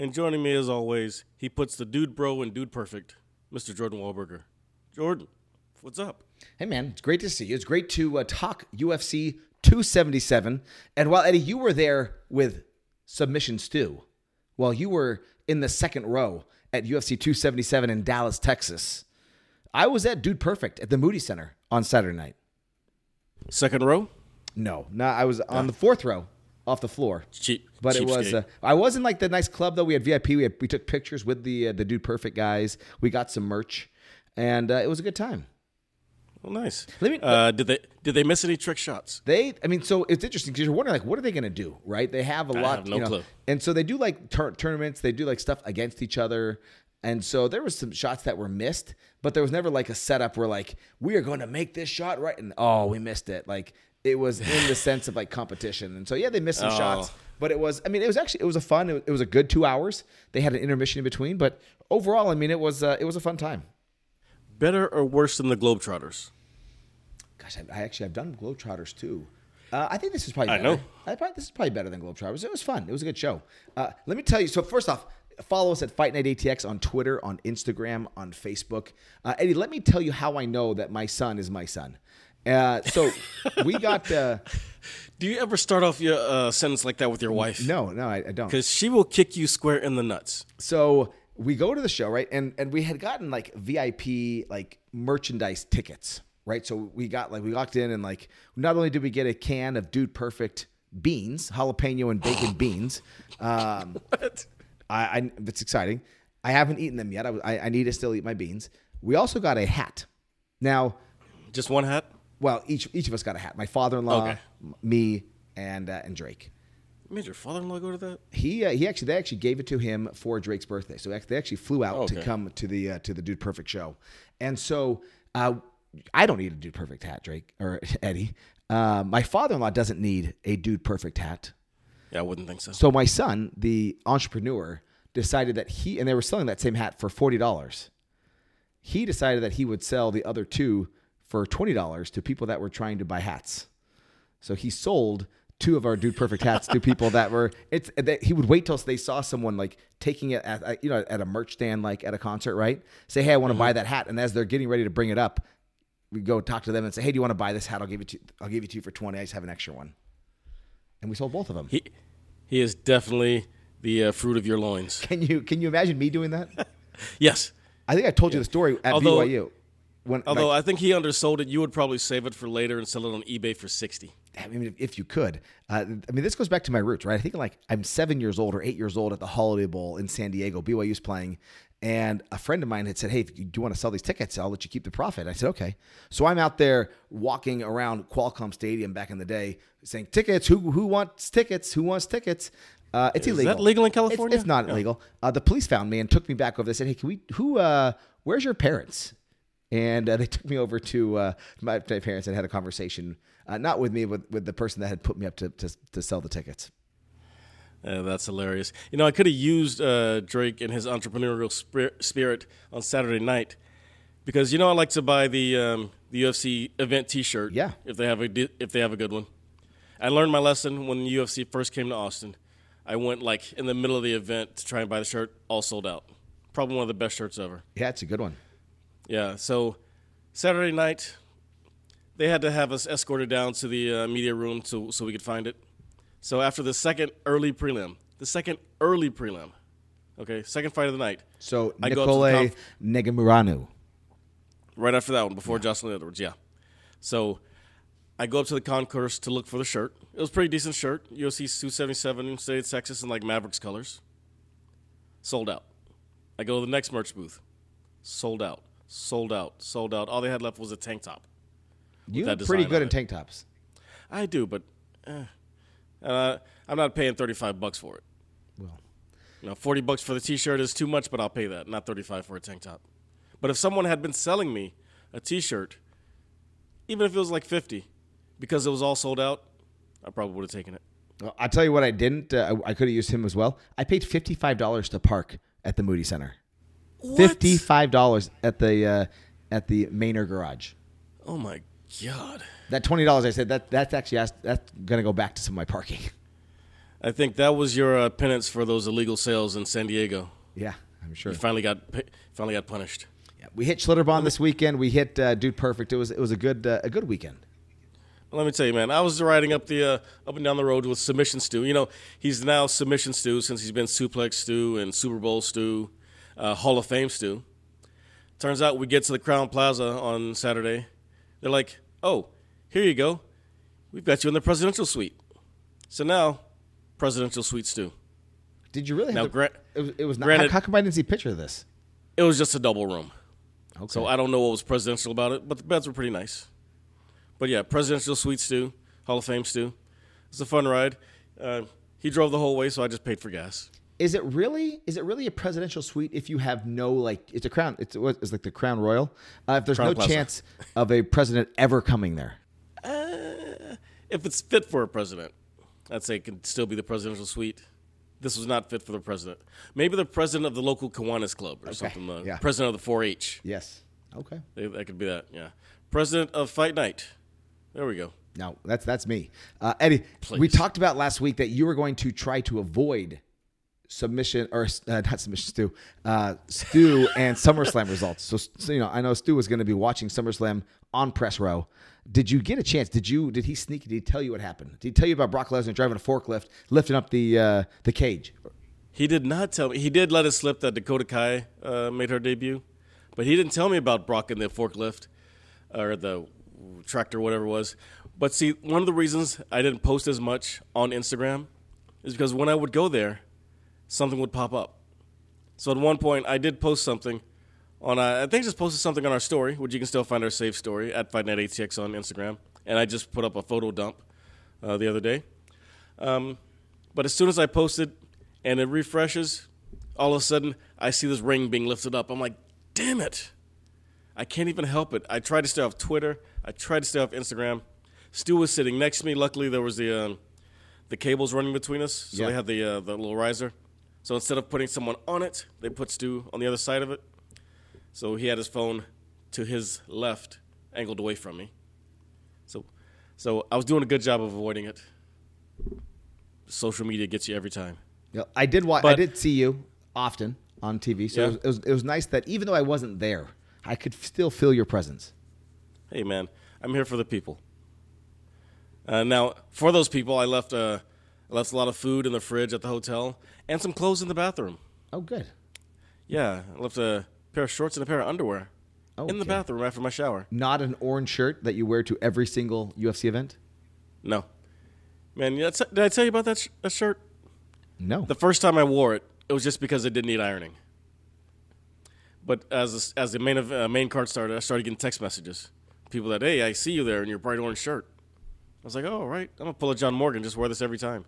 And joining me as always, he puts the dude bro and dude perfect, Mr. Jordan Wahlberger. Jordan, what's up? Hey man, it's great to see you. It's great to uh, talk UFC 277. And while Eddie, you were there with Submission Stew, while you were in the second row at UFC 277 in Dallas, Texas, I was at Dude Perfect at the Moody Center on Saturday night. Second row? No, no, I was on the fourth row off the floor. Cheap. But it was. Uh, I was in like the nice club though. We had VIP. We, had, we took pictures with the uh, the Dude Perfect guys. We got some merch, and uh, it was a good time. well, nice. Let me- uh, did they did they miss any trick shots? They, I mean, so it's interesting because you're wondering, like, what are they going to do, right? They have a I lot, have no you know, clue. and so they do like tur- tournaments. They do like stuff against each other, and so there was some shots that were missed, but there was never like a setup where like we are going to make this shot right, and oh, we missed it. Like it was in the sense of like competition, and so yeah, they missed some Oh. shots, but it was, I mean, it was actually it was a fun, it was, a good two hours. They had an intermission in between, but overall, I mean, it was uh, it was a fun time. Better or worse than the Globetrotters? Gosh, I, I actually I've done Globetrotters too. Uh, I think this is probably I better. know. I probably, this is probably better than Globetrotters. It was fun. It was a good show. Uh, let me tell you. So first off, follow us at Fight Night ATX on Twitter, on Instagram, on Facebook. Uh, Eddie, let me tell you how I know that my son is my son. Uh, so we got uh, Do you ever start off your uh, sentence like that with your wife? no, no, I, I don't. Because she will kick you square in the nuts. So we go to the show, right? And and we had gotten like VIP like merchandise tickets, right? So we got like we walked in and like not only did we get a can of Dude Perfect beans, jalapeno and bacon beans. Um, I, I it's exciting. I haven't eaten them yet. I, I I need to still eat my beans. We also got a hat. Now, Just one hat? Well, each each of us got a hat. My father-in-law, Okay. me, and uh, and Drake. Made your father-in-law go to that? He uh, he actually they actually gave it to him for Drake's birthday. So they actually flew out to come to the uh, to the Dude Perfect show, and so uh, I don't need a Dude Perfect hat, Drake or Eddie. Uh, my father-in-law doesn't need a Dude Perfect hat. Yeah, I wouldn't think so. So my son, the entrepreneur, decided that he and they were selling that same hat for forty dollars. He decided that he would sell the other two for twenty dollars to people that were trying to buy hats. So he sold two of our Dude Perfect hats to people that were. It's that he would wait till they saw someone like taking it at you know at a merch stand like at a concert, right? Say, hey, I want to buy that hat, and as they're getting ready to bring it up, we go talk to them and say, hey, do you want to buy this hat? I'll give it to I'll give it to you for twenty. I just have an extra one, and we sold both of them. He, he is definitely the uh, fruit of your loins. Can you can you imagine me doing that? Yes. I think I told you the story at Although- BYU. When Although like, I think he undersold it, you would probably save it for later and sell it on eBay for 60 I mean, if, you could, uh, I mean, this goes back to my roots, right? I think like I'm seven years old or eight years old at the Holiday Bowl in San Diego. BYU's playing, and a friend of mine had said, "Hey, if you do want to sell these tickets, I'll let you keep the profit." I said, "Okay." So I'm out there walking around Qualcomm Stadium back in the day, saying, "Tickets? Who who wants tickets? Who wants tickets?" Uh, it's Is illegal. that legal in It's- California? It's, not Yeah. illegal. Uh, the police found me and took me back over. They said, "Hey, can we? Who? Uh, where's your parents?" And uh, they took me over to uh, my, my parents and had a conversation, uh, not with me, but with the person that had put me up to, to, to sell the tickets. Uh, that's hilarious. You know, I could have used uh, Drake and his entrepreneurial spir- spirit on Saturday night because you know I like to buy the um, the UFC event T-shirt. Yeah. if they have a if they have a good one. I learned my lesson when the UFC first came to Austin. I went like in the middle of the event to try and buy the shirt, all sold out. Probably one of the best shirts ever. Yeah, it's a good one. Yeah. So Saturday night, they had to have us escorted down to the uh, media room so so we could find it. So after the second early prelim, the second early prelim, Okay, second fight of the night. So I go up to the Nicole conf- Negumereanu. right after that one, before Jocelyn Edwards. Yeah. So I go up to the concourse to look for the shirt. It was a pretty decent shirt. UFC 277 in state of Texas in like Mavericks colors. Sold out. I go to the next merch booth. Sold out. Sold out. Sold out. All they had left was a tank top. You're pretty good in tank tops. I do, but eh. uh, I'm not paying 35 bucks for it. Well, You know, 40 bucks for the t-shirt is too much, but I'll pay that. Not 35 for a tank top. But if someone had been selling me a t-shirt, even if it was like 50, because it was all sold out, I probably would have taken it. well, I'll tell you what I didn't. Uh, I, I could have used him as well. I paid fifty five dollars to park at the Moody Center. Fifty five dollars at the uh, at the Maynard Garage. Oh my god. That twenty dollars I said that that's actually that's gonna go back to some of my parking. I think that was your uh, penance for those illegal sales in San Diego. Yeah, I'm sure. You finally got finally got punished. Yeah, we hit Schlitterbahn this weekend. We hit uh, Dude Perfect. It was it was a good uh, a good weekend. Let me tell you, man. I was riding up the uh, up and down the road with Submission Stew. You know, he's now Submission Stew since he's been Suplex Stew and Super Bowl Stew, uh, Hall of Fame Stew. Turns out we get to the Crowne Plaza on Saturday. They're like, "Oh, here you go. We've got you in the presidential suite." So now, presidential suite stew. Did you really have Now, to, gra- it was, it was not, granted- how, how come I didn't see a picture of this? It was just a double room. Okay. So I don't know what was presidential about it, but the beds were pretty nice. But yeah, presidential suite stew, Hall of Fame stew. It's a fun ride. Uh, he drove the whole way, so I just paid for gas. Is it really? Is it really a presidential suite if you have no like? It's a crown. It's is like the crown royal. Uh, if there's Crown no Plaza. chance of a president ever coming there. If it's fit for a president, I'd say it can still be the presidential suite. This was not fit for the president. Maybe the president of the local Kiwanis Club or something. The yeah. president of the 4-H. Yes. Okay. They- That could be that. Yeah. President of Fight Night. There we go. No, that's that's me, uh, Eddie. We talked about last week that you were going to try to avoid submission or uh, not submission Stu, uh, Stu and SummerSlam results. So, so you know, I know Stu was going to be watching SummerSlam on press row. Did you get a chance? Did you? Did he sneak? Did he tell you what happened? Did he tell you about Brock Lesnar driving a forklift, lifting up the uh, the cage? He did not tell me. He did let it slip that Dakota Kai uh, made her debut, but he didn't tell me about Brock and the forklift or the tractor, whatever it was. But see, one of the reasons I didn't post as much on Instagram is because when I would go there, something would pop up. So at one point, I did post something on. Uh, I think I just posted something on our story, which you can still find our save story at FightNightATX on Instagram, and I just put up a photo dump uh, the other day. Um, but as soon as I posted and it refreshes, all of a sudden I see this ring being lifted up. I'm like, damn it. I can't even help it. I tried to stay off Twitter. I tried to stay off Instagram. Stu was sitting next to me. Luckily, there was the um, the cables running between us, so Yeah. they had the uh, the little riser. So instead of putting someone on it, they put Stu on the other side of it. So he had his phone to his left, angled away from me. So, so I was doing a good job of avoiding it. Social media gets you every time. Know, I did watch. I did see you often on TV, so Yeah. it, was, it was it was nice that even though I wasn't there, I could still feel your presence. Hey, man, I'm here for the people. Uh, now, for those people, I left uh, I left a lot of food in the fridge at the hotel and some clothes in the bathroom. Oh, good. Yeah, I left a pair of shorts and a pair of underwear in the bathroom after my shower. Not an orange shirt that you wear to every single UFC event. No, man, did I tell you about that, sh- that shirt? No. The first time I wore it, it was just because it didn't need ironing. But as as the main of, uh, main card started, I started getting text messages. People that, hey, I see you there in your bright orange shirt. I was like, oh, right, I'm gonna pull a John Morgan. Just wear this every time,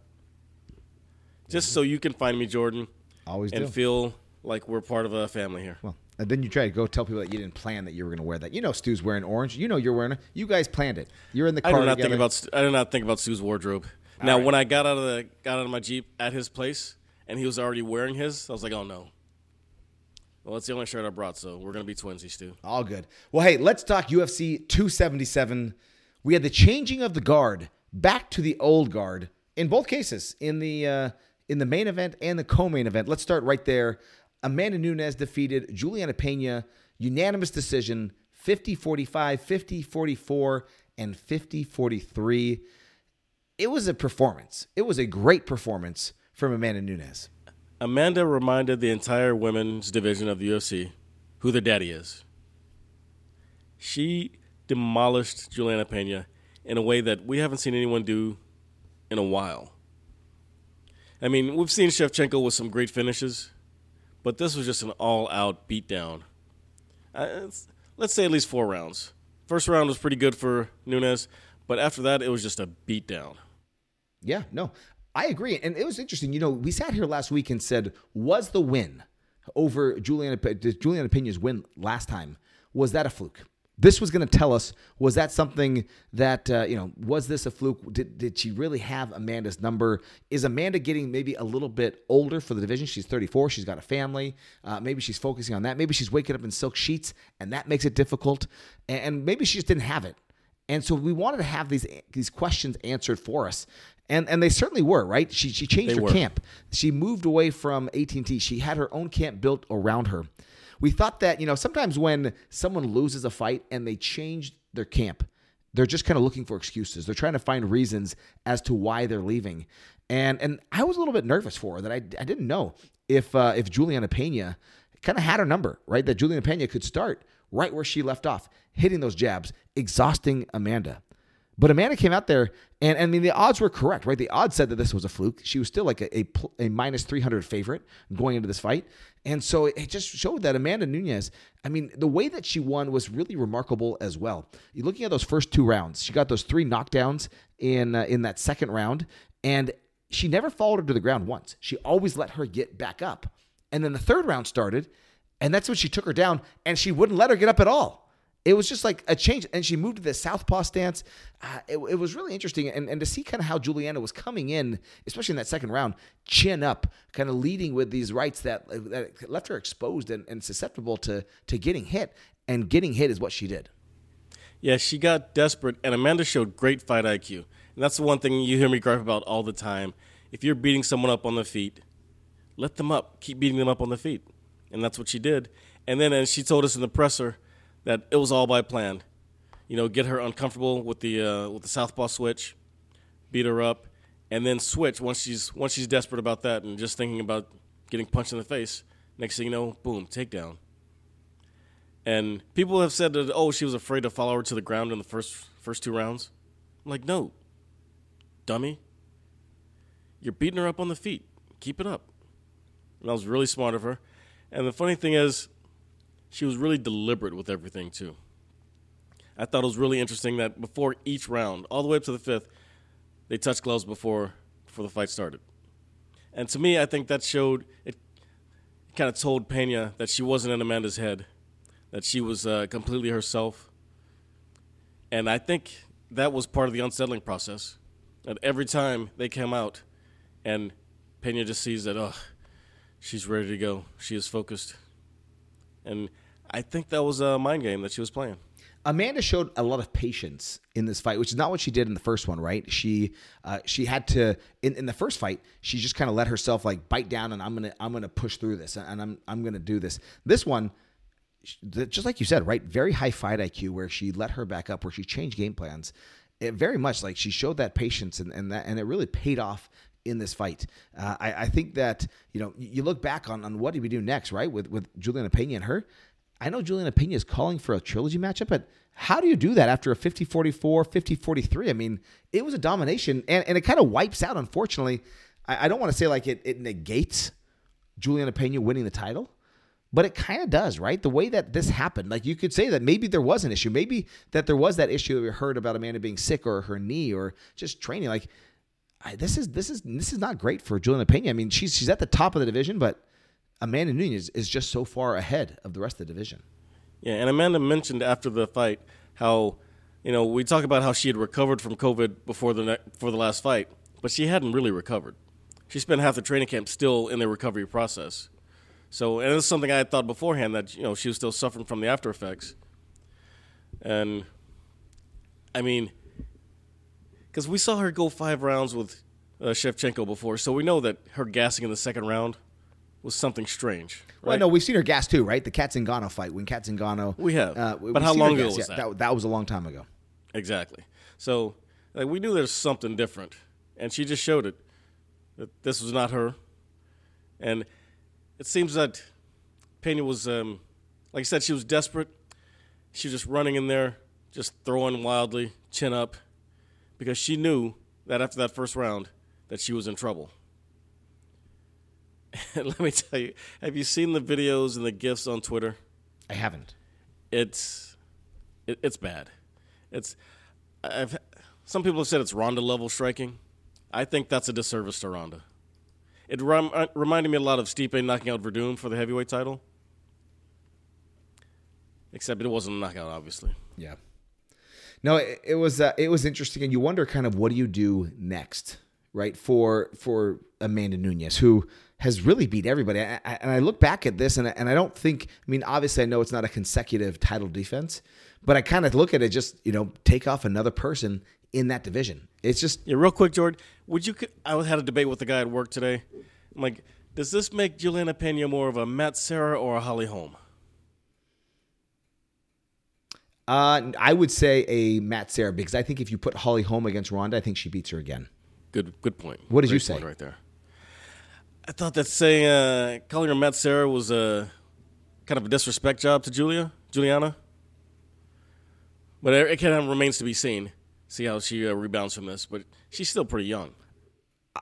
just so you can find me, Jordan, Always and do. feel like we're part of a family here. well, and then you try to go tell people that you didn't plan that you were going to wear that. You know, Stu's wearing orange. You know, you're wearing it. You guys planned it. You're in the car. I did not together. think about I did not think about Stu's wardrobe. now, right. when I got out of the got out of my jeep at his place, and he was already wearing his, I was like, oh no. Well, that's the only shirt I brought, so we're gonna be twinsies, Stu. All good. Well, hey, let's talk UFC 277. We had the changing of the guard back to the old guard in both cases in the uh, in the main event and the co-main event. Let's start right there. Amanda Nunes defeated Juliana Pena unanimous decision 50-45, 50-44 and 50-43. It was a performance. It was a great performance from Amanda Nunes. Amanda reminded the entire women's division of the UFC who their daddy is. She demolished Juliana Pena in a way that we haven't seen anyone do in a while. I mean, we've seen Shevchenko with some great finishes, but this was just an all out beatdown. Uh, let's say at least four rounds. First round was pretty good for Nunes, but after that, it was just a beatdown. Yeah, no, I agree. And it was interesting. You know, we sat here last week and said, was the win over Juliana, Juliana Pena's win last time, was that a fluke? This was going to tell us was that something that, uh, you know, was this a fluke? Did, did she really have Amanda's number? Is Amanda getting maybe a little bit older for the division? She's 34, she's got a family. Uh, maybe she's focusing on that. Maybe she's waking up in silk sheets and that makes it difficult. And maybe she just didn't have it. And so we wanted to have these these questions answered for us. And and they certainly were, right? She she changed They her were. camp. She moved away from AT&T. She had her own camp built around her. We thought that, you know, sometimes when someone loses a fight and they change their camp, they're just kind of looking for excuses. They're trying to find reasons as to why they're leaving. And and I was a little bit nervous for her that I, I didn't know if uh, if Juliana Pena kind of had her number, right? That Juliana Pena could start right where she left off, hitting those jabs, exhausting Amanda. But Amanda came out there, and, I mean, the odds were correct, right? The odds said that this was a fluke. She was still like a, a, a minus 300 favorite going into this fight. And so it just showed that Amanda Nunes, I mean, the way that she won was really remarkable as well. You're looking at those first two rounds, she got those three knockdowns in, uh, in that second round, and she never followed her to the ground once. She always let her get back up. And then the third round started, and that's when she took her down, and she wouldn't let her get up at all. It was just like a change, and she moved to the southpaw stance. Uh, it, it was really interesting, and, and to see kind of how Juliana was coming in, especially in that second round, chin up, kind of leading with these rights that that left her exposed and, and susceptible to to getting hit, and getting hit is what she did. Yeah, she got desperate, and Amanda showed great fight IQ. And that's the one thing you hear me gripe about all the time. If you're beating someone up on the feet, let them up. Keep beating them up on the feet. And that's what she did. And then and she told us in the presser that it was all by plan. You know, get her uncomfortable with the uh, with the southpaw switch, beat her up, and then switch once she's once she's desperate about that and just thinking about getting punched in the face. Next thing you know, boom, takedown. And people have said that oh she was afraid to follow her to the ground in the first first two rounds. I'm like no, dummy. You're beating her up on the feet. Keep it up. And that was really smart of her. And the funny thing is, she was really deliberate with everything too. I thought it was really interesting that before each round, all the way up to the fifth, they touched gloves before before the fight started. And to me, I think that showed it. Kind of told Pena that she wasn't in Amanda's head, that she was uh, completely herself. And I think that was part of the unsettling process. That every time they came out, and Pena just sees that, oh, she's ready to go. She is focused. And I think that was a mind game that she was playing. Amanda showed a lot of patience in this fight, which is not what she did in the first one, right? She uh, she had to in, in the first fight, she just kind of let herself like bite down and I'm gonna I'm gonna push through this and I'm I'm gonna do this. This one, just like you said, right? Very high fight IQ, where she let her back up, where she changed game plans. It very much like she showed that patience and, and that and it really paid off in this fight. Uh, I, I think that you know you look back on on what did we do next, right? With with Juliana Pena and her. I know Juliana Pena is calling for a trilogy matchup, but how do you do that after a 50 44, 50 43? I mean, it was a domination, and, and it kind of wipes out, unfortunately. I, I don't want to say like it, it negates Juliana Pena winning the title, but it kind of does, right? The way that this happened, like you could say that maybe there was an issue, maybe that there was that issue that we heard about Amanda being sick or her knee or just training. Like, I, this is this is this is not great for Juliana Pena. I mean, she's she's at the top of the division, but Amanda Nunes is just so far ahead of the rest of the division. Yeah, and Amanda mentioned after the fight how, you know, we talk about how she had recovered from COVID before the ne- before the last fight, but she hadn't really recovered. She spent half the training camp still in the recovery process. So, and it's something I had thought beforehand that you know she was still suffering from the after effects. And, I mean, because we saw her go five rounds with uh, Shevchenko before, so we know that her gassing in the second round was something strange. Right? Well, no, we've seen her gas too, right? The Cat Zingano fight when Cat Zingano. We have. Uh, But how long ago gas. was Yeah, that? that? That was a long time ago. Exactly. So like, we knew there's something different, and she just showed it that this was not her. And it seems that Pena was, um, like I said, she was desperate. She was just running in there, just throwing wildly, chin up, because she knew that after that first round that she was in trouble. Let me tell you, have you seen the videos and the gifs on Twitter? I haven't. It's it, it's bad. It's I've some people have said it's Ronda level striking. I think that's a disservice to Ronda. It rem, uh, reminded me a lot of Stipe knocking out Werdum for the heavyweight title, except it wasn't a knockout, obviously. Yeah. No, it, it was uh, it was interesting, and you wonder kind of what do you do next, right? For for Amanda Nunes, who has really beat everybody, and I, and I look back at this, and I, and I don't think. I mean, obviously, I know it's not a consecutive title defense, but I kind of look at it just you know take off another person in that division. It's just Yeah, real quick, George. Would you? I had a debate with the guy at work today. I'm like, does this make Juliana Pena more of a Matt Serra or a Holly Holm? uh, I would say a Matt Serra because I think if you put Holly Holm against Ronda, I think she beats her again. Good, good point. What did Great you say? point Right there. I thought that saying uh, calling her Matt Serra was a kind of a disrespect job to Julia, Juliana. But it, it kind of remains to be seen. See how she uh, rebounds from this. But she's still pretty young.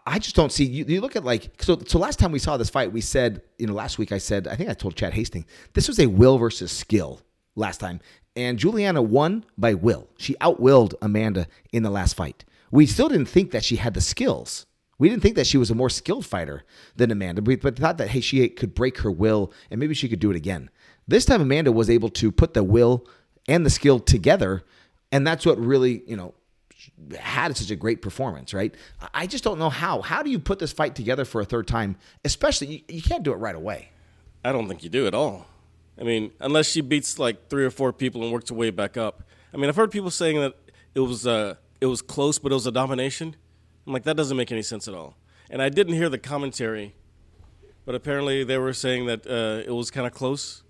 I just don't see you, you look at like so so last time we saw this fight we said you know last week I said I think I told Chad Hastings this was a will versus skill last time and Juliana won by will she outwilled Amanda in the last fight we still didn't think that she had the skills we didn't think that she was a more skilled fighter than Amanda but thought that hey she could break her will and maybe she could do it again this time Amanda was able to put the will and the skill together and that's what really you know had such a great performance, right? I just don't know how. How do you put this fight together for a third time? Especially, you, you can't do it right away. I don't think you do at all. I mean, unless she beats like three or four people and works her way back up. I mean, I've heard people saying that it was uh, it was close, but it was a domination. I'm like, that doesn't make any sense at all. And I didn't hear the commentary, but apparently they were saying that uh, it was kind of close.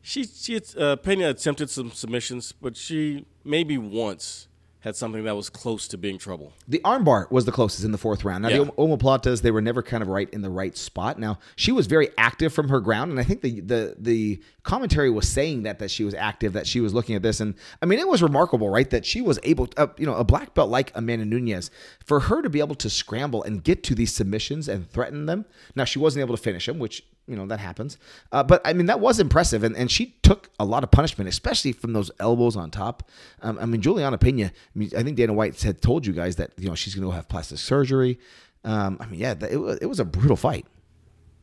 She she uh, Pena attempted some submissions, but she maybe once had something that was close to being trouble. The armbar was the closest in the fourth round. Now, Yeah. the omoplatas, they were never kind of right in the right spot. Now, she was very active from her ground, and I think the the the commentary was saying that that she was active, that she was looking at this, and I mean, it was remarkable, right? That she was able, to, uh, you know, a black belt like Amanda Nunes, for her to be able to scramble and get to these submissions and threaten them. Now, she wasn't able to finish them, which you know that happens. Uh, but I mean, that was impressive, and, and she took a lot of punishment, especially from those elbows on top. Um, I mean, Juliana Pena. I mean, I think Dana White had told you guys that you know she's going to have plastic surgery. Um, I mean, yeah, it was it was a brutal fight.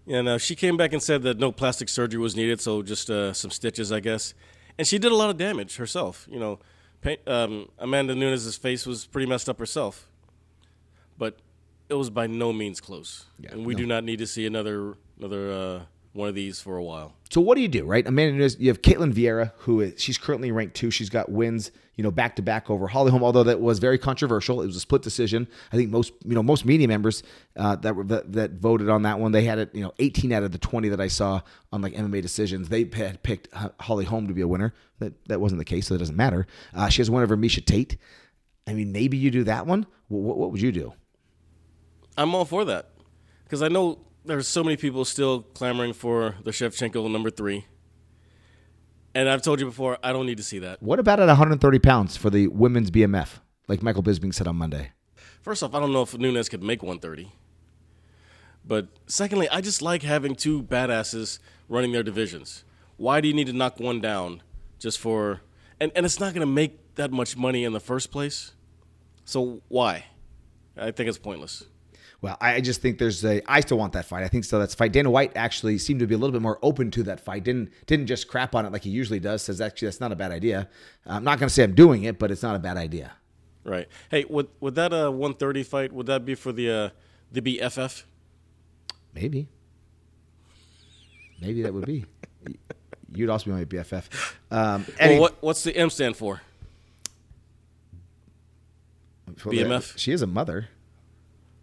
Yeah, no, she came back and said that no plastic surgery was needed, so just uh, some stitches, I guess. And she did a lot of damage herself. You know, um, Amanda Nunes' face was pretty messed up herself, but it was by no means close. Yeah, and we no. do not need to see another another uh, one of these for a while. So what do you do, right? Amanda Nunes, you have Ketlen Vieira, who is she's currently ranked two. She's got wins, you know, back to back over Holly Holm. Although that was very controversial, it was a split decision. I think most, you know, most media members uh, that were that, that voted on that one, they had it, you know, 18 out of the 20 that I saw on like MMA decisions, they had picked Holly Holm to be a winner. That that wasn't the case, so it doesn't matter. Uh, she has one over Miesha Tate. I mean, maybe you do that one. What, what, what would you do? I'm all for that because I know there's so many people still clamoring for the Shevchenko number three. And I've told you before, I don't need to see that. What about at 130 pounds for the women's BMF, like Michael Bisping said on Monday? First off, I don't know if Nunes could make 130. But secondly, I just like having two badasses running their divisions. Why do you need to knock one down just for. And, and it's not going to make that much money in the first place. So why? I think it's pointless. Well, I just think there's a. I still want that fight. I think so. That's fight. Dana White actually seemed to be a little bit more open to that fight. Didn't didn't just crap on it like he usually does. Says actually that's not a bad idea. I'm not going to say I'm doing it, but it's not a bad idea. Right. Hey, would, would that uh, 130 fight, would that be for the, uh, the BFF? Maybe. Maybe that would be. You'd also be my BFF. Um, any- Well, what, what's the M stand for? BMF? She is a mother.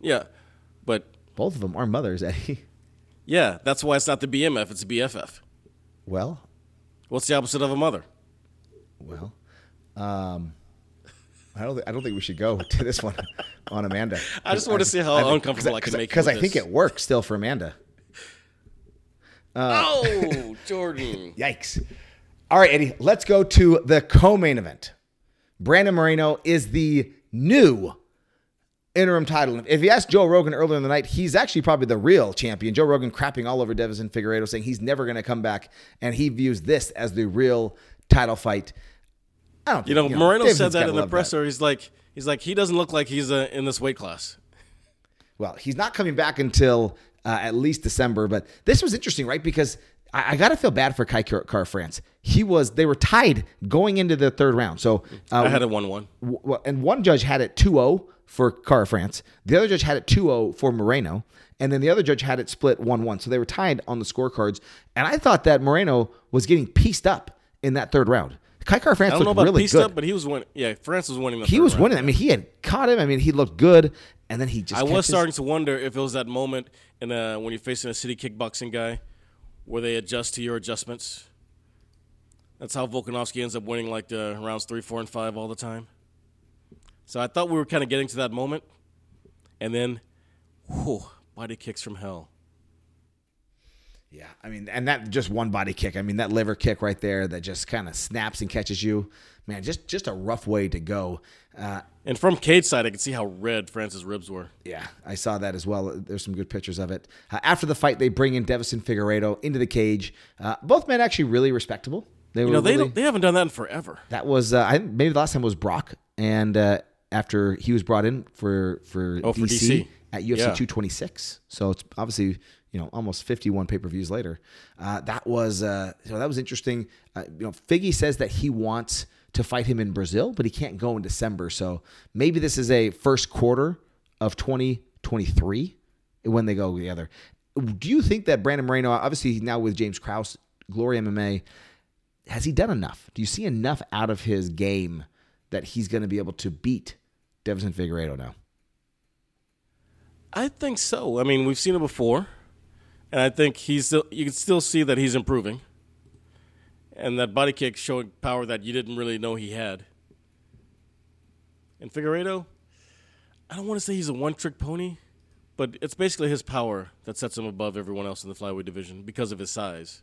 Yeah. But Both of them are mothers, Eddie. yeah, that's why it's not the BMF, it's the BFF. Well, What's the opposite of a mother? well. Um, I don't. thi- I don't think we should go to this one on Amanda. I just want to see how uncomfortable I can make because I think this. it works still for Amanda. oh, Jordan. Yikes. All right, Eddie, let's go to the co main event. Brandon Moreno is the new interim title. If you ask Joe Rogan earlier in the night, he's actually probably the real champion. Joe Rogan crapping all over Deiveson Figueiredo, saying he's never going to come back, and he views this as the real title fight. I don't. You know, think- Moreno Davison's said that in the presser. He's like, he's like, he doesn't look like he's uh, in this weight class. Well, he's not coming back until uh, at least December. But this was interesting, right? Because I, I got to feel bad for Kai Car Kara-France. He was they were tied going into the third round. So uh, I had a one-one. w- and one judge had it 2-0 for Kara-France. The other judge had it 2-0 for Moreno. And then the other judge had it split 1-1. So they were tied on the scorecards. And I thought that Moreno was getting pieced up in that third round. Kai Kara-France I don't know about really pieced good. up, but he was winning. Yeah, France was winning. The he was round. winning. I mean, he had caught him. I mean, he looked good. And then he just I was his- starting to wonder if it was that moment in uh, when you're facing a city kickboxing guy, where they adjust to your adjustments. That's how Volkanovski ends up winning like the rounds three, four, and five all the time. So I thought we were kind of getting to that moment, and then, whew, body kicks from hell. Yeah, I mean, and that just one body kick. I mean, that liver kick right there that just kind of snaps and catches you. Man, just just a rough way to go. Uh, And from cage side, I could see how red Francis' ribs were. yeah, I saw that as well. There's some good pictures of it. Uh, after the fight, they bring in Deiveson Figueiredo into the cage. Uh, both men actually really respectable. They were You know, they really, don't, they haven't done that in forever. that was uh, I maybe the last time was Brock, and uh, after he was brought in for for, Oh, for DC, DC. at UFC Yeah. 226. So it's obviously you know almost 51 pay per views later. Uh, that was uh, know, that was interesting. Uh, you know, Figgy says that he wants to fight him in Brazil, but he can't go in December. So maybe this is a first quarter of 2023 when they go together. Do you think that Brandon Moreno, obviously now with James Krause, Glory MMA, has he done enough? Do you see enough out of his game that he's going to be able to beat Deiveson Figueiredo now? I think so. I mean, we've seen it before, and I think he's still. You can still see that he's improving, and that body kick showing power that you didn't really know he had. And Figueiredo, I don't want to say he's a one-trick pony, but it's basically his power that sets him above everyone else in the flyweight division because of his size.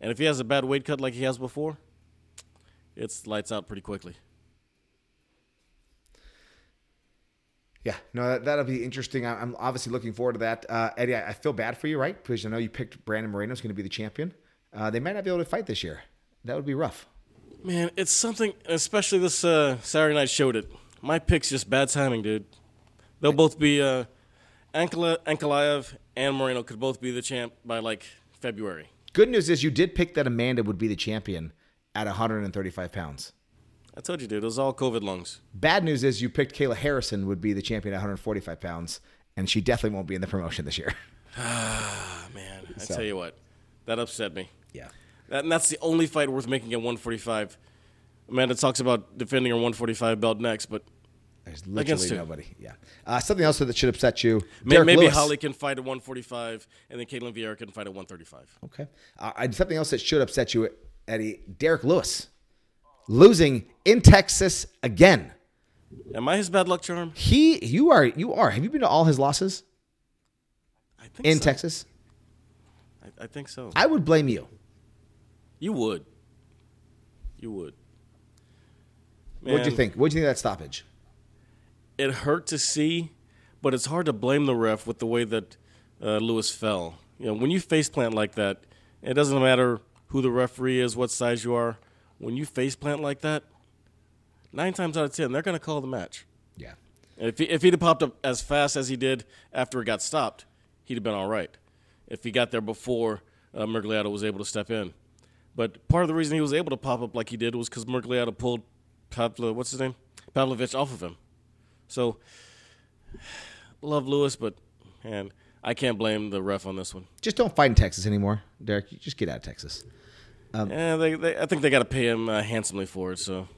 And if he has a bad weight cut like he has before, it's lights out pretty quickly. Yeah, no, that, that'll be interesting. I- I'm obviously looking forward to that. Uh, Eddie, I I feel bad for you, right? Because I know you picked Brandon Moreno is going to be the champion. Uh, they might not be able to fight this year. That would be rough. Man, it's something, especially this uh, Saturday night showed it. My pick's just bad timing, dude. They'll both be, uh, Ankala, Ankalaev and Moreno could both be the champ by like February. Good news is you did pick that Amanda would be the champion at 135 pounds. I told you, dude, it was all COVID lungs. Bad news is you picked Kayla Harrison would be the champion at 145 pounds, and she definitely won't be in the promotion this year. Ah, man, I So- tell you what, that upset me. Yeah. That, and that's the only fight worth making at 145. Amanda talks about defending her 145 belt next, but There's literally nobody. Yeah. Uh, something else that should upset you. Derrick maybe Lewis. Holly can fight at 145, and then Ketlen Vieira can fight at 135. Okay. Uh, I- something else that should upset you, Eddie. Derrick Lewis losing in Texas again. Am I his bad luck charm? He, you are, you are. Have you been to all his losses I think in so. Texas? I, I think so. I would blame you. You would. You would. What'd you think? What'd you think of that stoppage? It hurt to see, but it's hard to blame the ref with the way that uh, Lewis fell. You know, when you face plant like that, it doesn't matter who the referee is, what size you are. When you face plant like that, nine times out of ten, they're going to call the match. Yeah. And if he, if he'd have popped up as fast as he did after it got stopped, he'd have been all right. If he got there before uh, Miragliotta was able to step in, but part of the reason he was able to pop up like he did was because Miragliotta pulled Pavlo, what's his name, Pavlovich off of him. So, love Lewis, but man, I can't blame the ref on this one. Just don't fight in Texas anymore, Derrick. You just get out of Texas. Yeah, they, they, I think they got to pay him uh, handsomely for it. So,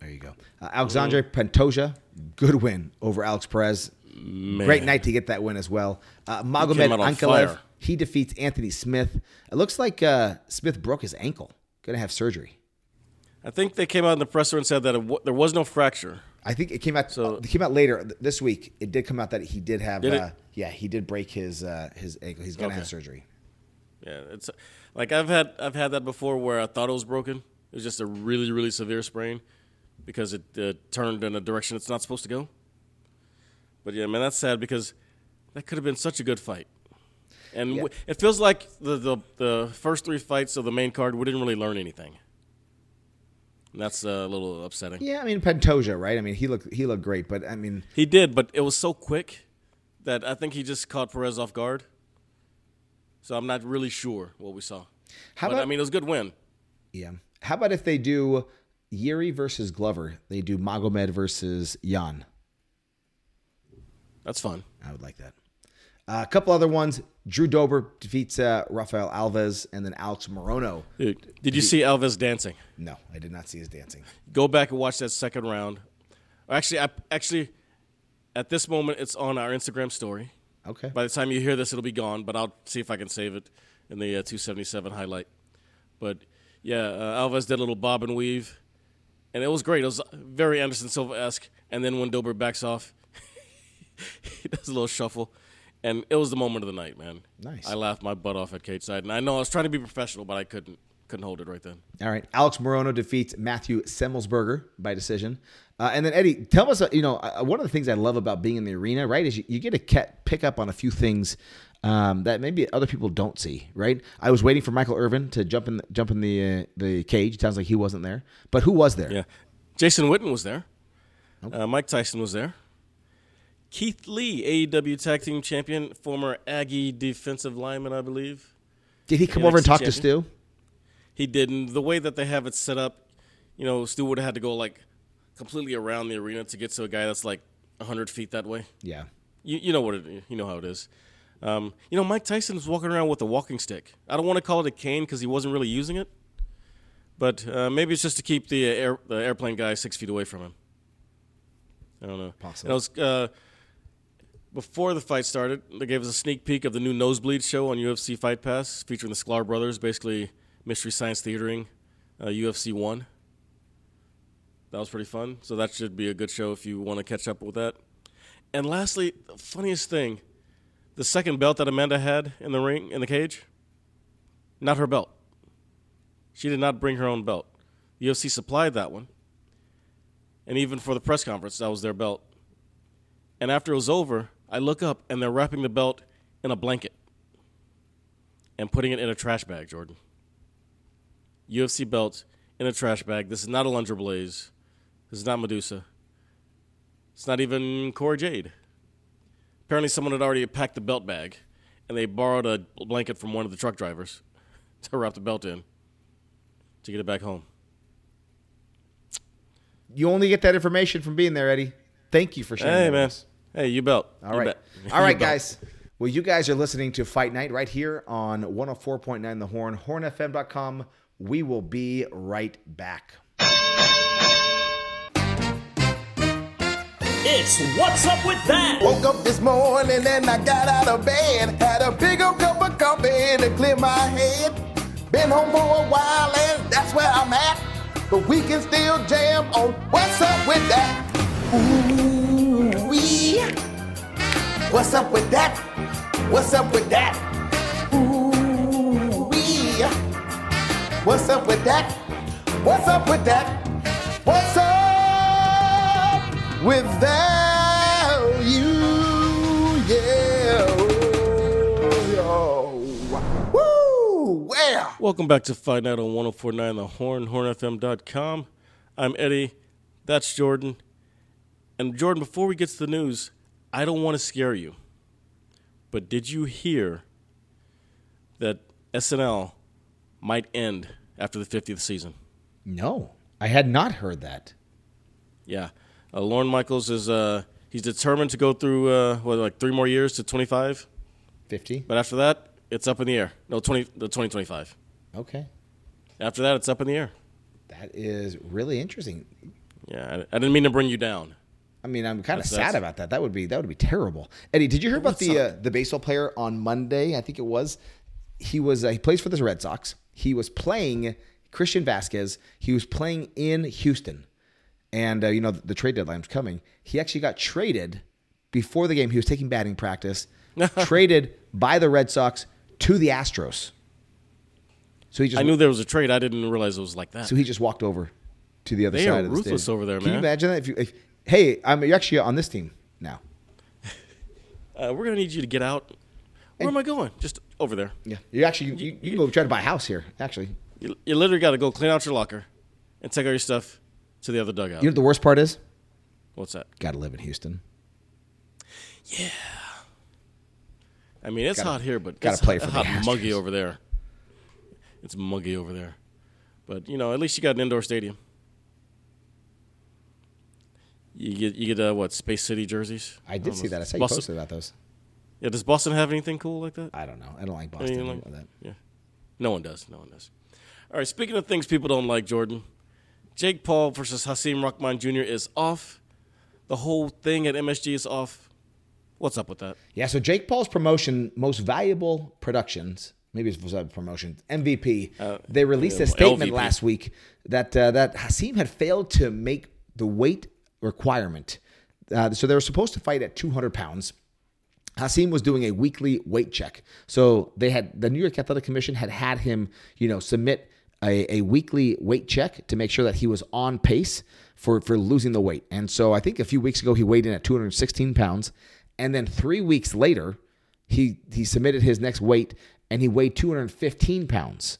There you go. Uh, Alexandre Pantoja, good win over Alex Perez. man, Great night to get that win as well. Uh, Magomed fire. he defeats Anthony Smith. It looks like uh, Smith broke his ankle. Going to have surgery. I think they came out in the presser and said that it w- there was no fracture. I think it came out. So- it came out later this week. It did come out that he did have. Did uh, yeah, he did break his uh, his ankle. He's going to Okay. have surgery. Yeah, it's like I've had I've had that before where I thought it was broken. It was just a really really severe sprain because it uh, turned in a direction it's not supposed to go. But yeah, man, that's sad because that could have been such a good fight. And Yeah. w- it feels like the, the the first three fights of the main card we didn't really learn anything. And that's a little upsetting. Yeah, I mean Pantoja, right? I mean he looked he looked great, but I mean He did, but it was so quick that I think he just caught Perez off guard. So I'm not really sure what we saw. How but about- I mean, it was a good win. yeah. How about if they do Jiri versus Glover? They do Magomed versus Jan. That's fun. I would like that. Uh, a couple other ones. Drew Dober defeats uh, Rafael Alves, and then Alex Morono. Dude, did you see Alves dancing? No, I did not see his dancing. Go back and watch that second round. Actually, I, actually, at this moment, it's on our Instagram story. Okay. By the time you hear this, it'll be gone. But I'll see if I can save it in the uh, 277 highlight. But yeah, uh, Alves did a little bob and weave, and it was great. It was very Anderson Silva esque. And then when Dober backs off, he does a little shuffle, and it was the moment of the night, man. Nice. I laughed my butt off at Kate's side, and I know I was trying to be professional, but I couldn't couldn't hold it right then. All right. Alex Morono defeats Matthew Semmelsberger by decision. Uh, and then Eddie, tell us, uh, you know, uh, one of the things I love about being in the arena, right, is you, you get to ca- pick up on a few things um, that maybe other people don't see, right? I was waiting for Michael Irvin to jump in, jump in the uh, the cage. It sounds like he wasn't there, but who was there? Yeah. Jason Witten was there. Uh, Mike Tyson was there. Keith Lee, AEW Tag Team Champion, former Aggie defensive lineman, I believe. Did he come Yeah, over and NXT talk to. Stu? He didn't. The way that they have it set up, you know, Stu would have had to go like completely around the arena to get to a guy that's like 100 feet that way. Yeah. You, you know what it, you know how it is. Um, you know, Mike Tyson was walking around with a walking stick. I don't want to call it a cane because he wasn't really using it, but uh, maybe it's just to keep the air, the airplane guy six feet away from him. I don't know. Possible. Was, uh, before the fight started, they gave us a sneak peek of the new Nosebleed show on UFC Fight Pass, featuring the Sklar brothers, basically mystery science theatering uh, UFC one. That was pretty fun. So that should be a good show if you want to catch up with that. And lastly, the funniest thing, the second belt that Amanda had in the ring in the cage, not her belt. She did not bring her own belt. The UFC supplied that one. And even for the press conference, that was their belt. And after it was over, I look up and they're wrapping the belt in a blanket and putting it in a trash bag, Jordan. UFC belt in a trash bag. This is not a Alundra Blaze. This is not Medusa. It's not even Cora Jade. Apparently, someone had already packed the belt bag, and they borrowed a blanket from one of the truck drivers to wrap the belt in to get it back home. You only get that information from being there, Eddie. Thank you for sharing. Hey, man. us. Hey, you belt. All You right. bet. All right, belt. guys. Well, you guys are listening to Fight Night right here on 104.9 The Horn, hornfm.com. We will be right back. It's What's Up With That? Woke up this morning and I got out of bed. Had a big old cup of coffee to clear my head. Been home for a while and that's where I'm at. But we can still jam on What's Up With That. Ooh wee. What's up with that? What's up with that? Ooh wee. What's up with that? What's up with that? What's up with that? You, yeah. Oh, Woo! Well, Welcome back to Fight Night on 1049 The Horn, hornfm.com. I'm Eddie. That's Jordan. And Jordan, before we get to the news, I don't want to scare you. But did you hear that SNL might end after the 50th season? No, I had not heard that. Yeah. Uh, Lorne Michaels is uh, he's determined to go through uh, what like three more years to 25, 50? but after that, it's up in the air. No, 20 the 2025. Okay. After that, it's up in the air. That is really interesting. Yeah, I, I didn't mean to bring you down. I mean, I'm kind of sad about that. That would be that would be terrible. Eddie, did you hear about the uh, the baseball player on Monday? I think it was. He was uh, he plays for the Red Sox. He was playing Christian Vasquez. He was playing in Houston, and uh, you know the, the trade deadline's coming. He actually got traded before the game. He was taking batting practice. traded by the Red Sox to the Astros. So he just I knew there was a trade. I didn't realize it was like that. so he just walked over to the other They side are of the ruthless stadium. over there, Can you man. imagine that? If you, if, hey, I'm you're actually on this team now. uh, we're gonna need you to get out. Where am I going? Just over there. Yeah, you actually you, you can go try to buy a house here. Actually, You, you literally got to go clean out your locker and take all your stuff to the other dugout. you know what the worst part is? What's that? Got to live in Houston. Yeah. I mean, it's Gotta- hot here, but gotta it's play hot, for the hot muggy Astros. over there. It's muggy over there, but you know, at least you got an indoor stadium. You get you get uh, what Space City jerseys. I did see that. I saw you posted about those. Yeah, does Boston have anything cool like that? I don't know. I don't like Boston. I like- that. Yeah, no one does. No one does. All right. Speaking of things people don't like, Jordan, Jake Paul versus Hasim Rahman Jr. is off. The whole thing at MSG is off. What's up with that? Yeah, so Jake Paul's promotion, most valuable productions, maybe it was a promotion, MVP. Uh, they released yeah, a statement LVP. last week that uh, that Hasim had failed to make the weight requirement. Uh, so they were supposed to fight at 200 pounds. Hasim was doing a weekly weight check. So they had the New York Athletic Commission had had him, you know, submit a, a weekly weight check to make sure that he was on pace for for losing the weight. And so I think a few weeks ago he weighed in at 216 pounds, and then three weeks later he he submitted his next weight and he weighed 215 pounds,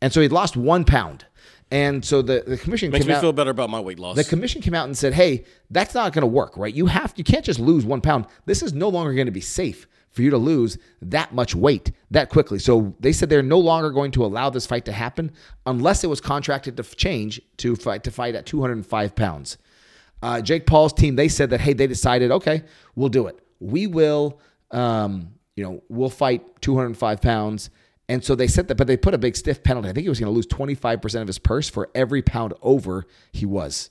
and so he lost one pound. And so the the commission Makes came me out, feel better about my weight loss. the commission came out and said, "Hey, that's not going to work, right? You have you can't just lose one pound. This is no longer going to be safe for you to lose that much weight that quickly." So they said they're no longer going to allow this fight to happen unless it was contracted to change to fight to fight at 205 pounds. Uh, Jake Paul's team they said that hey they decided okay we'll do it we will um, you know we'll fight 205 pounds and so they said that but they put a big stiff penalty I think he was going to lose 25% of his purse for every pound over he was.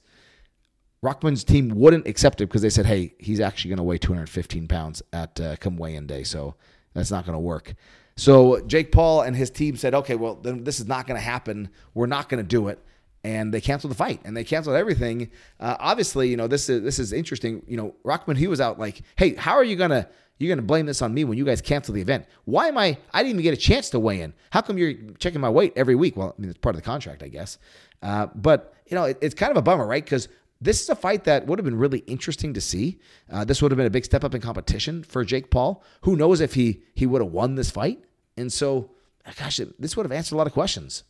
Rockman's team wouldn't accept it because they said, "Hey, he's actually going to weigh 215 pounds at uh, come weigh-in day, so that's not going to work." So Jake Paul and his team said, "Okay, well, then this is not going to happen. We're not going to do it." And they canceled the fight, and they canceled everything. Uh, obviously, you know this is this is interesting. You know, Rockman he was out like, "Hey, how are you gonna you're gonna blame this on me when you guys cancel the event? Why am I? I didn't even get a chance to weigh in. How come you're checking my weight every week? Well, I mean, it's part of the contract, I guess. Uh, but you know, it, it's kind of a bummer, right? Because this is a fight that would have been really interesting to see. Uh, this would have been a big step up in competition for Jake Paul. Who knows if he he would have won this fight? And so, gosh, it- this would have answered a lot of questions.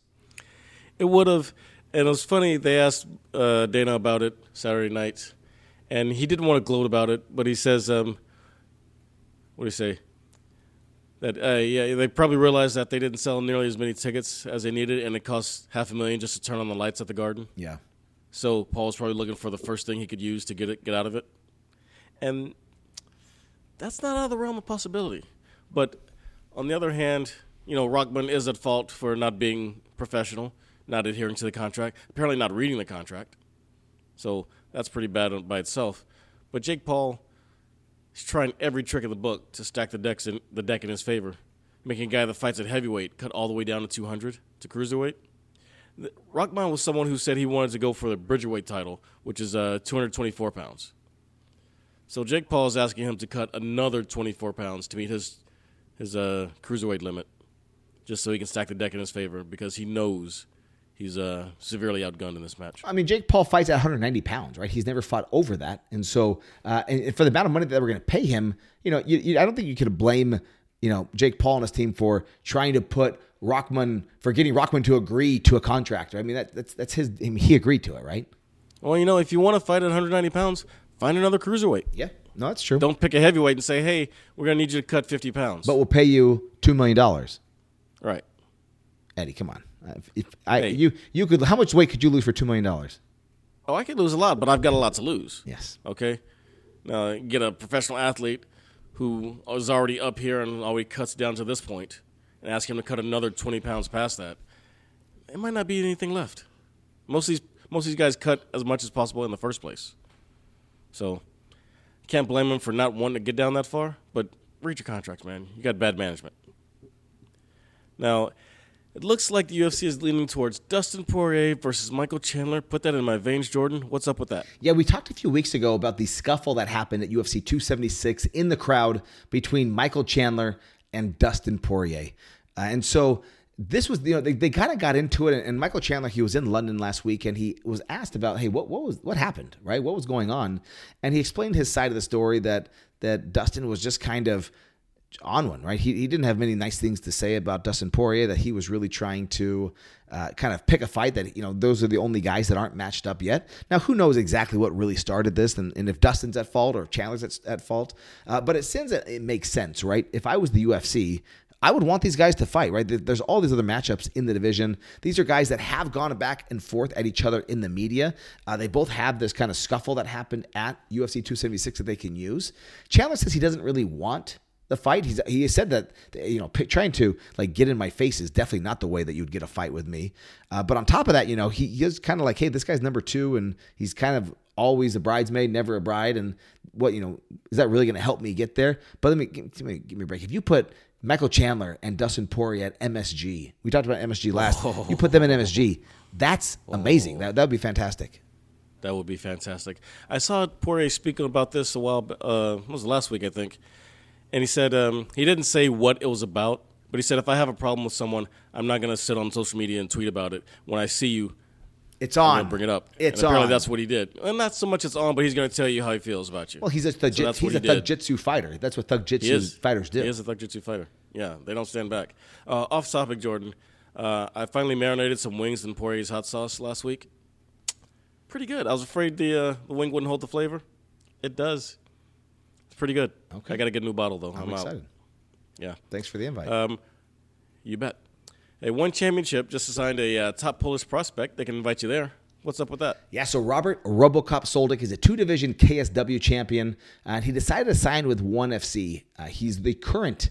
It would have, and it was funny. They asked uh, Dana about it Saturday night, and he didn't want to gloat about it, but he says, um, "What do you say?" That uh, yeah, they probably realized that they didn't sell nearly as many tickets as they needed, and it cost half a million just to turn on the lights at the Garden. Yeah. So Paul's probably looking for the first thing he could use to get it get out of it, and that's not out of the realm of possibility. But on the other hand, you know, Rockman is at fault for not being professional, not adhering to the contract, apparently not reading the contract. So that's pretty bad by itself. But Jake Paul is trying every trick in the book to stack the decks in the deck in his favor, making a guy that fights at heavyweight cut all the way down to 200 to cruiserweight. Rockman was someone who said he wanted to go for the Bridgerweight title, which is uh, 224 pounds. So Jake Paul is asking him to cut another 24 pounds to meet his his uh, cruiserweight limit, just so he can stack the deck in his favor because he knows he's uh, severely outgunned in this match. I mean, Jake Paul fights at 190 pounds, right? He's never fought over that, and so uh, and for the amount of money that we're going to pay him, you know, you, you, I don't think you could blame you know Jake Paul and his team for trying to put Rockman for getting Rockman to agree to a contract. I mean, that, that's that's his. I mean, he agreed to it, right? Well, you know, if you want to fight at 190 pounds, find another cruiserweight. Yeah, no, that's true. Don't pick a heavyweight and say, "Hey, we're going to need you to cut 50 pounds." But we'll pay you two million dollars, right. Eddie. Come on, if, I Hey. you you could how much weight could you lose for two million dollars? Oh, I could lose a lot, but I've got a lot to lose. Yes. Okay. Now get a professional athlete who is already up here and already cuts down to this point, and ask him to cut another 20 pounds past that. It might not be anything left. Most of these most of these guys cut as much as possible in the first place. So can't blame them for not wanting to get down that far. But read your contract, man. You got bad management. Now, it looks like the UFC is leaning towards Dustin Poirier versus Michael Chandler. Put that in my veins, Jordan. What's up with that? Yeah, we talked a few weeks ago about the scuffle that happened at UFC 276 in the crowd between Michael Chandler and Dustin Poirier. Uh, and so this was you know they, they kind of got into it and michael chandler he was in london last week and he was asked about hey what, what was what happened right what was going on and he explained his side of the story that that dustin was just kind of on one right he, he didn't have many nice things to say about dustin poirier that he was really trying to uh, kind of pick a fight that you know those are the only guys that aren't matched up yet now who knows exactly what really started this and, and if dustin's at fault or chandler's at, at fault uh, but it seems that it makes sense right if i was the ufc I would want these guys to fight, right? There's all these other matchups in the division. These are guys that have gone back and forth at each other in the media. Uh, they both have this kind of scuffle that happened at UFC 276 that they can use. Chandler says he doesn't really want the fight. He's he said that you know trying to like get in my face is definitely not the way that you'd get a fight with me. Uh, but on top of that, you know he, he is kind of like, hey, this guy's number two, and he's kind of always a bridesmaid, never a bride. And what you know is that really going to help me get there? But let me give me, give me a break. If you put Michael Chandler and Dustin Poirier at MSG. We talked about MSG last. Oh. You put them in MSG. That's amazing. Oh. That that would be fantastic. That would be fantastic. I saw Poirier speaking about this a while. Uh, was last week, I think, and he said um, he didn't say what it was about, but he said if I have a problem with someone, I'm not going to sit on social media and tweet about it. When I see you, it's on. Bring it up. It's and apparently on. That's what he did, and not so much it's on, but he's going to tell you how he feels about you. Well, he's a thug, so he's a thug jitsu fighter. That's what thug jitsu fighters do. He is a thug jitsu fighter. Yeah, they don't stand back. Uh, off topic, Jordan. Uh, I finally marinated some wings in Poirier's hot sauce last week. Pretty good. I was afraid the uh, the wing wouldn't hold the flavor. It does. Pretty good. Okay. I got to get a new bottle though. I'm, I'm excited. Out. Yeah. Thanks for the invite. Um, you bet. Hey, one championship just assigned a uh, top Polish prospect. They can invite you there. What's up with that? Yeah, so Robert Robocop Soldic is a two division KSW champion, and he decided to sign with ONE FC. Uh, he's the current,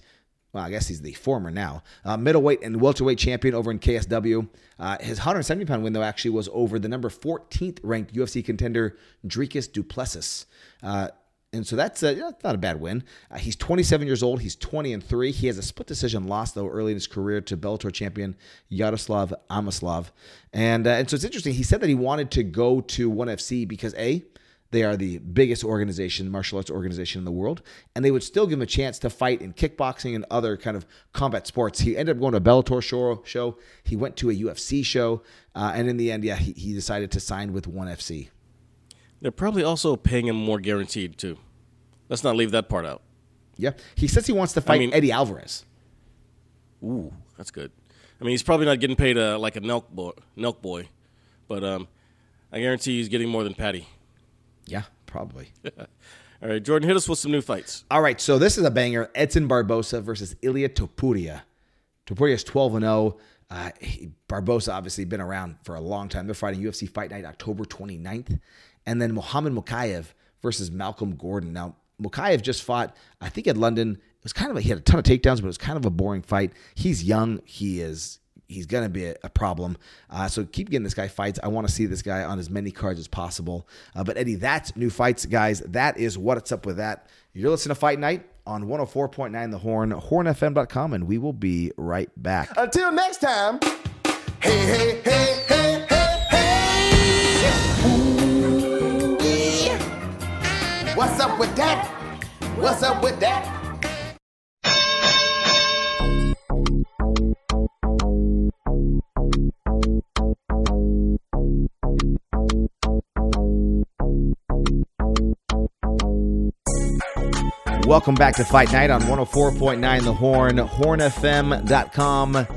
well, I guess he's the former now, uh, middleweight and welterweight champion over in KSW. Uh, his 170 pound win, though, actually was over the number 14th ranked UFC contender, Dricus du Plessis. Uh, and so that's, a, that's not a bad win. Uh, he's 27 years old. He's 20 and three. He has a split decision loss though early in his career to Bellator champion Yaroslav Amosov. And uh, and so it's interesting. He said that he wanted to go to ONE FC because a they are the biggest organization, martial arts organization in the world, and they would still give him a chance to fight in kickboxing and other kind of combat sports. He ended up going to a Bellator show. show. He went to a UFC show, uh, and in the end, yeah, he, he decided to sign with ONE FC. They're probably also paying him more guaranteed too. Let's not leave that part out. Yeah, he says he wants to fight I mean, Eddie Alvarez. Ooh, that's good. I mean, he's probably not getting paid uh, like a milk boy, Nelk boy, but um, I guarantee he's getting more than Patty. Yeah, probably. All right, Jordan, hit us with some new fights. All right, so this is a banger: Edson Barbosa versus Ilia Topuria. Topuria is twelve and zero. Oh. Uh, Barbosa obviously been around for a long time. They're fighting UFC Fight Night October 29th. And then Muhammad Mokaev versus Malcolm Gordon. Now, Mokaev just fought, I think, at London. It was kind of a, he had a ton of takedowns, but it was kind of a boring fight. He's young. He is he's going to be a, problem. Uh, so keep getting this guy fights. I want to see this guy on as many cards as possible. Uh, but Eddie, that's new fights, guys. That is what's up with that. You're listening to Fight Night on 104.9 The Horn, hornfm.com, and we will be right back. Until next time, hey, hey, hey, What's up with that? What's up with that? Welcome back to Fight Night on 104.9 The Horn, hornfm.com.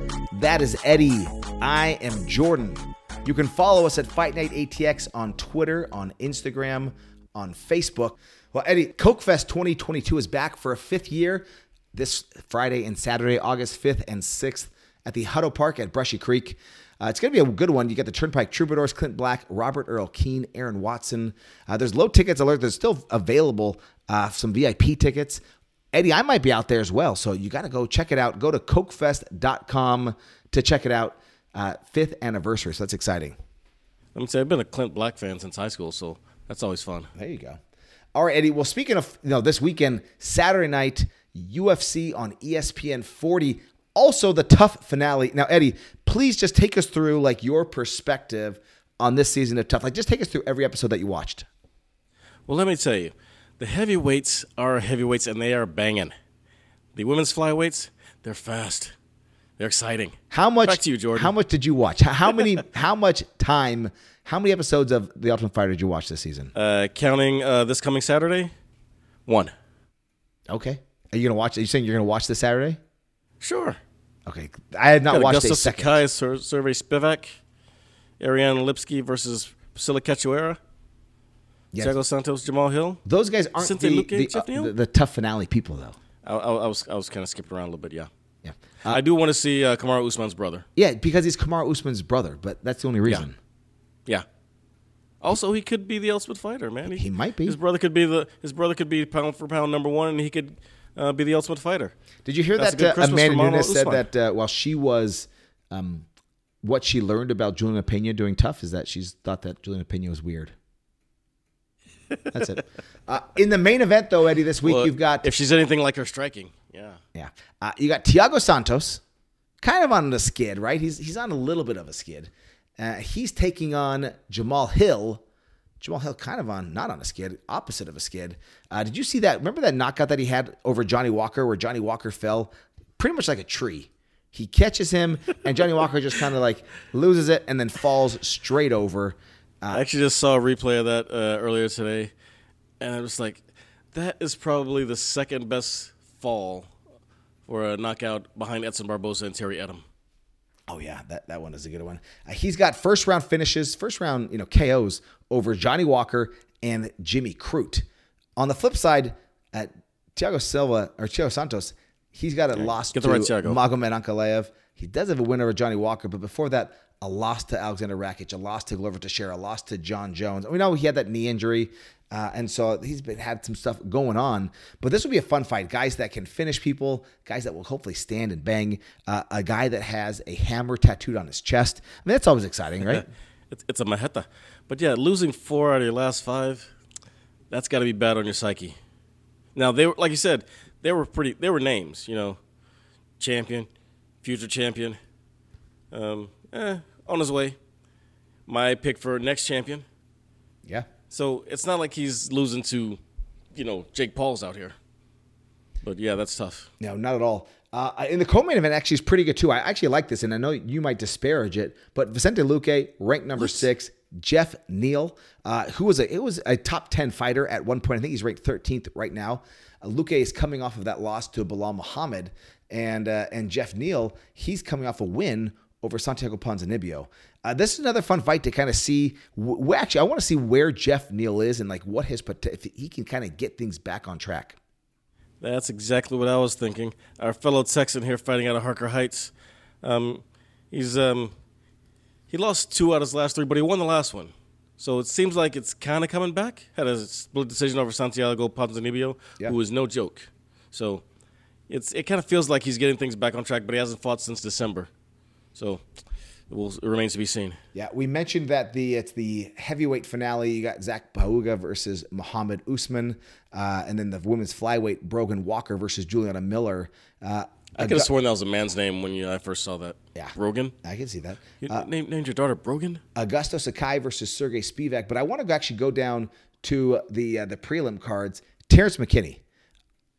That is Eddie. I am Jordan. You can follow us at Fight Night ATX on Twitter, on Instagram, on Facebook. Well, Eddie, Kokefest 2022 is back for a fifth year this Friday and Saturday, August 5th and 6th at the Hutto Park at Brushy Creek. Uh, it's going to be a good one. You get the Turnpike Troubadours, Clint Black, Robert Earl Keen, Aaron Watson. Uh, there's low tickets alert. There's still available uh, some VIP tickets. Eddie, I might be out there as well. So you got to go check it out. Go to kokefest.com to check it out. Uh, fifth anniversary. So that's exciting. Let me say, I've been a Clint Black fan since high school. So that's always fun. There you go. All right, Eddie. Well, speaking of, you know, this weekend, Saturday night, UFC on ESPN 40 also the TUF finale. Now, Eddie, please just take us through like your perspective on this season of TUF. Like, just take us through every episode that you watched. Well, let me tell you, the heavyweights are heavyweights, and they are banging. The women's flyweights, they're fast. They're exciting. How much? Back to you, Jordan. How much did you watch? How- How many? how much time? How many episodes of The Ultimate Fighter did you watch this season? Uh, counting uh, this coming Saturday, one. Okay. Are you gonna watch? Are you saying you're gonna watch this Saturday? Sure. Okay. I had not watched Augusto a second. Sakai, Sur- Sergey Spivak, Ariane Lipski versus Priscilla Cachoeira, Yes. Thiago Santos, Jamal Hill. Those guys aren't the, the, uh, the, the TUF finale people, though. I, I, I was I was kind of skipping around a little bit. Yeah. Yeah. I do want to see uh, Kamaru Usman's brother. Yeah, because he's Kamaru Usman's brother, but that's the only reason. Yeah. Also, he could be the ultimate fighter, man. He might be. His brother could be the his brother could be pound for pound number one, and he could uh, be the ultimate fighter. Did you hear That's a that good uh, Christmas Amanda for Mama Nunes said that uh, while she was, um, what she learned about Julian Pena doing TUF is that she's thought that Julian Pena was weird. That's it. Uh, in the main event, though, Eddie, this week Well, you've got if she's anything like her striking, yeah. yeah, uh, you got Thiago Santos, kind of on the skid, right? He's he's on a little bit of a skid. Uh, he's taking on Jamal Hill. Jamal Hill kind of on not on a skid, opposite of a skid. Uh, did you see that? Remember that knockout that he had over Johnny Walker, where Johnny Walker fell pretty much like a tree. He catches him, and Johnny Walker just kind of like loses it and then falls straight over. I actually just saw a replay of that uh, earlier today, and I was like, that is probably the second best fall for a knockout behind Edson Barbosa and Terry Etim. Oh yeah, that, that one is a good one. Uh, he's got first round finishes, first round you know KOs over Johnny Walker and Jimmy Crute. On the flip side, at Thiago Silva or Thiago Santos, he's got a loss to right Thiago. Magomed Ankalaev. He does have a win over Johnny Walker, but before that, a loss to Alexander Rakic, a loss to Glover Teixeira, a loss to John Jones. We know he had that knee injury, uh, and so he's been had some stuff going on. But this will be a fun fight. Guys that can finish people, guys that will hopefully stand and bang. Uh, a guy that has a hammer tattooed on his chest. I mean, that's always exciting, right? It's, it's a Marreta. But yeah, losing four out of your last five, that's got to be bad on your psyche. Now they were, like you said, they were pretty. They were names, you know, champion, future champion, um, eh, on his way. My pick for next champion. yeah. So it's not like he's losing to, you know, Jake Paul's out here. But yeah, that's tough. No, not at all. Uh, in the co-main event, actually, is pretty good too. I actually like this, and I know you might disparage it, but Vicente Luque, ranked number six. Jeff Neal, uh, who was a it was a top ten fighter at one point. I think he's ranked thirteenth right now. Uh, Luque is coming off of that loss to Belal Muhammad, and uh, and Jeff Neal, he's coming off a win over Santiago Ponzinibbio. Uh, this is another fun fight to kind of see. W- actually, I want to see where Jeff Neal is and like what his pot- if he can kind of get things back on track. That's exactly what I was thinking. Our fellow Texan here fighting out of Harker Heights. Um, he's um, he lost two out of his last three, but he won the last one. So it seems like it's kind of coming back. Had a split decision over Santiago Ponzinibbio, Yeah. who is no joke. So it's it kind of feels like he's getting things back on track, but he hasn't fought since December. So it, will, it remains to be seen. Yeah, we mentioned that the it's the heavyweight finale. You got Zach Pauga versus Muhammad Usman, uh, and then the women's flyweight Brogan Walker versus Juliana Miller. Uh, I could have sworn that was a man's name when you, I first saw that. Yeah. Brogan. I can see that. You named, named your daughter Brogan? Augusto Sakai versus Sergey Spivak. But I want to actually go down to the uh, the prelim cards. Terrence McKinney.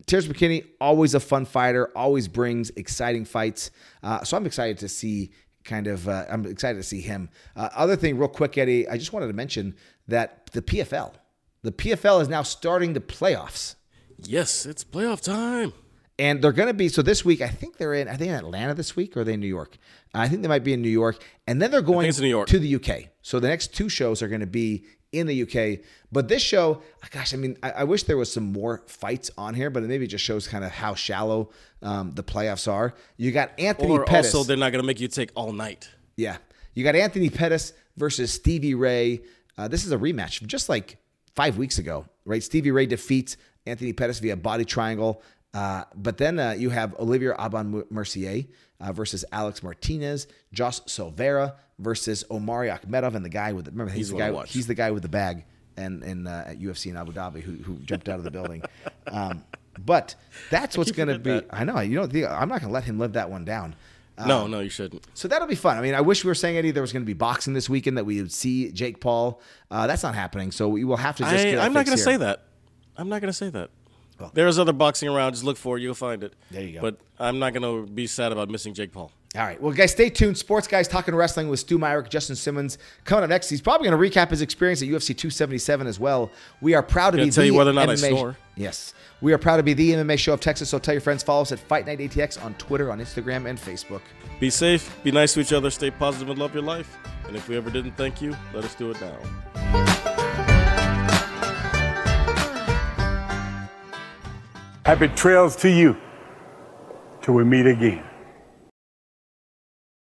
Terrence McKinney, always a fun fighter, always brings exciting fights. Uh, so I'm excited to see kind of, uh, I'm excited to see him. Uh, other thing, real quick, Eddie, I just wanted to mention that the PFL, the PFL is now starting the playoffs. Yes, it's playoff time. And they're going to be so this week. I think they're in. Are they in Atlanta this week or are they in New York? I think they might be in New York. And then they're going in New York. to the UK. So the next two shows are going to be in the UK. But this show, gosh, I mean, I, I wish there was some more fights on here, but it maybe just shows kind of how shallow um, the playoffs are. You got Anthony Or Pettis. also, they're not going to make you take all night. Yeah. You got Anthony Pettis versus Stevie Ray. Uh, this is a rematch from just like five weeks ago, right? Stevie Ray defeats Anthony Pettis via body triangle. Uh, but then uh, you have Olivier Aubin-Mercier uh, versus Alex Martinez, Josh Silveira versus Omari Akhmedov, and the guy with the, remember he's, He's the guy he's the guy with the bag and in uh, at UFC in Abu Dhabi who, who jumped out of the building. Um, but that's what's going to be. that. I know you know the, I'm not going to let him live that one down. Uh, no, no, you shouldn't. so that'll be fun. I mean, I wish we were saying Eddie there was going to be boxing this weekend that we would see Jake Paul. Uh, that's not happening. So we will have to just. I, I'm not going to say that. I'm not going to say that. There's other boxing around. Just look for it. You'll find it. There you go. But I'm not going to be sad about missing Jake Paul. All right. Well, guys, stay tuned. Sports Guys Talking Wrestling with Stu Myrick, Justin Simmons. Coming up next, he's probably going to recap his experience at UFC 277 as well. We are proud to be tell the you whether or not I MMA snore. Yes. We are proud to be the MMA show of Texas, so tell your friends, follow us at Fight Night ATX on Twitter, on Instagram, and Facebook. Be safe, be nice to each other, stay positive, and love your life. And if we ever didn't thank you, let us do it now. Happy trails to you till we meet again.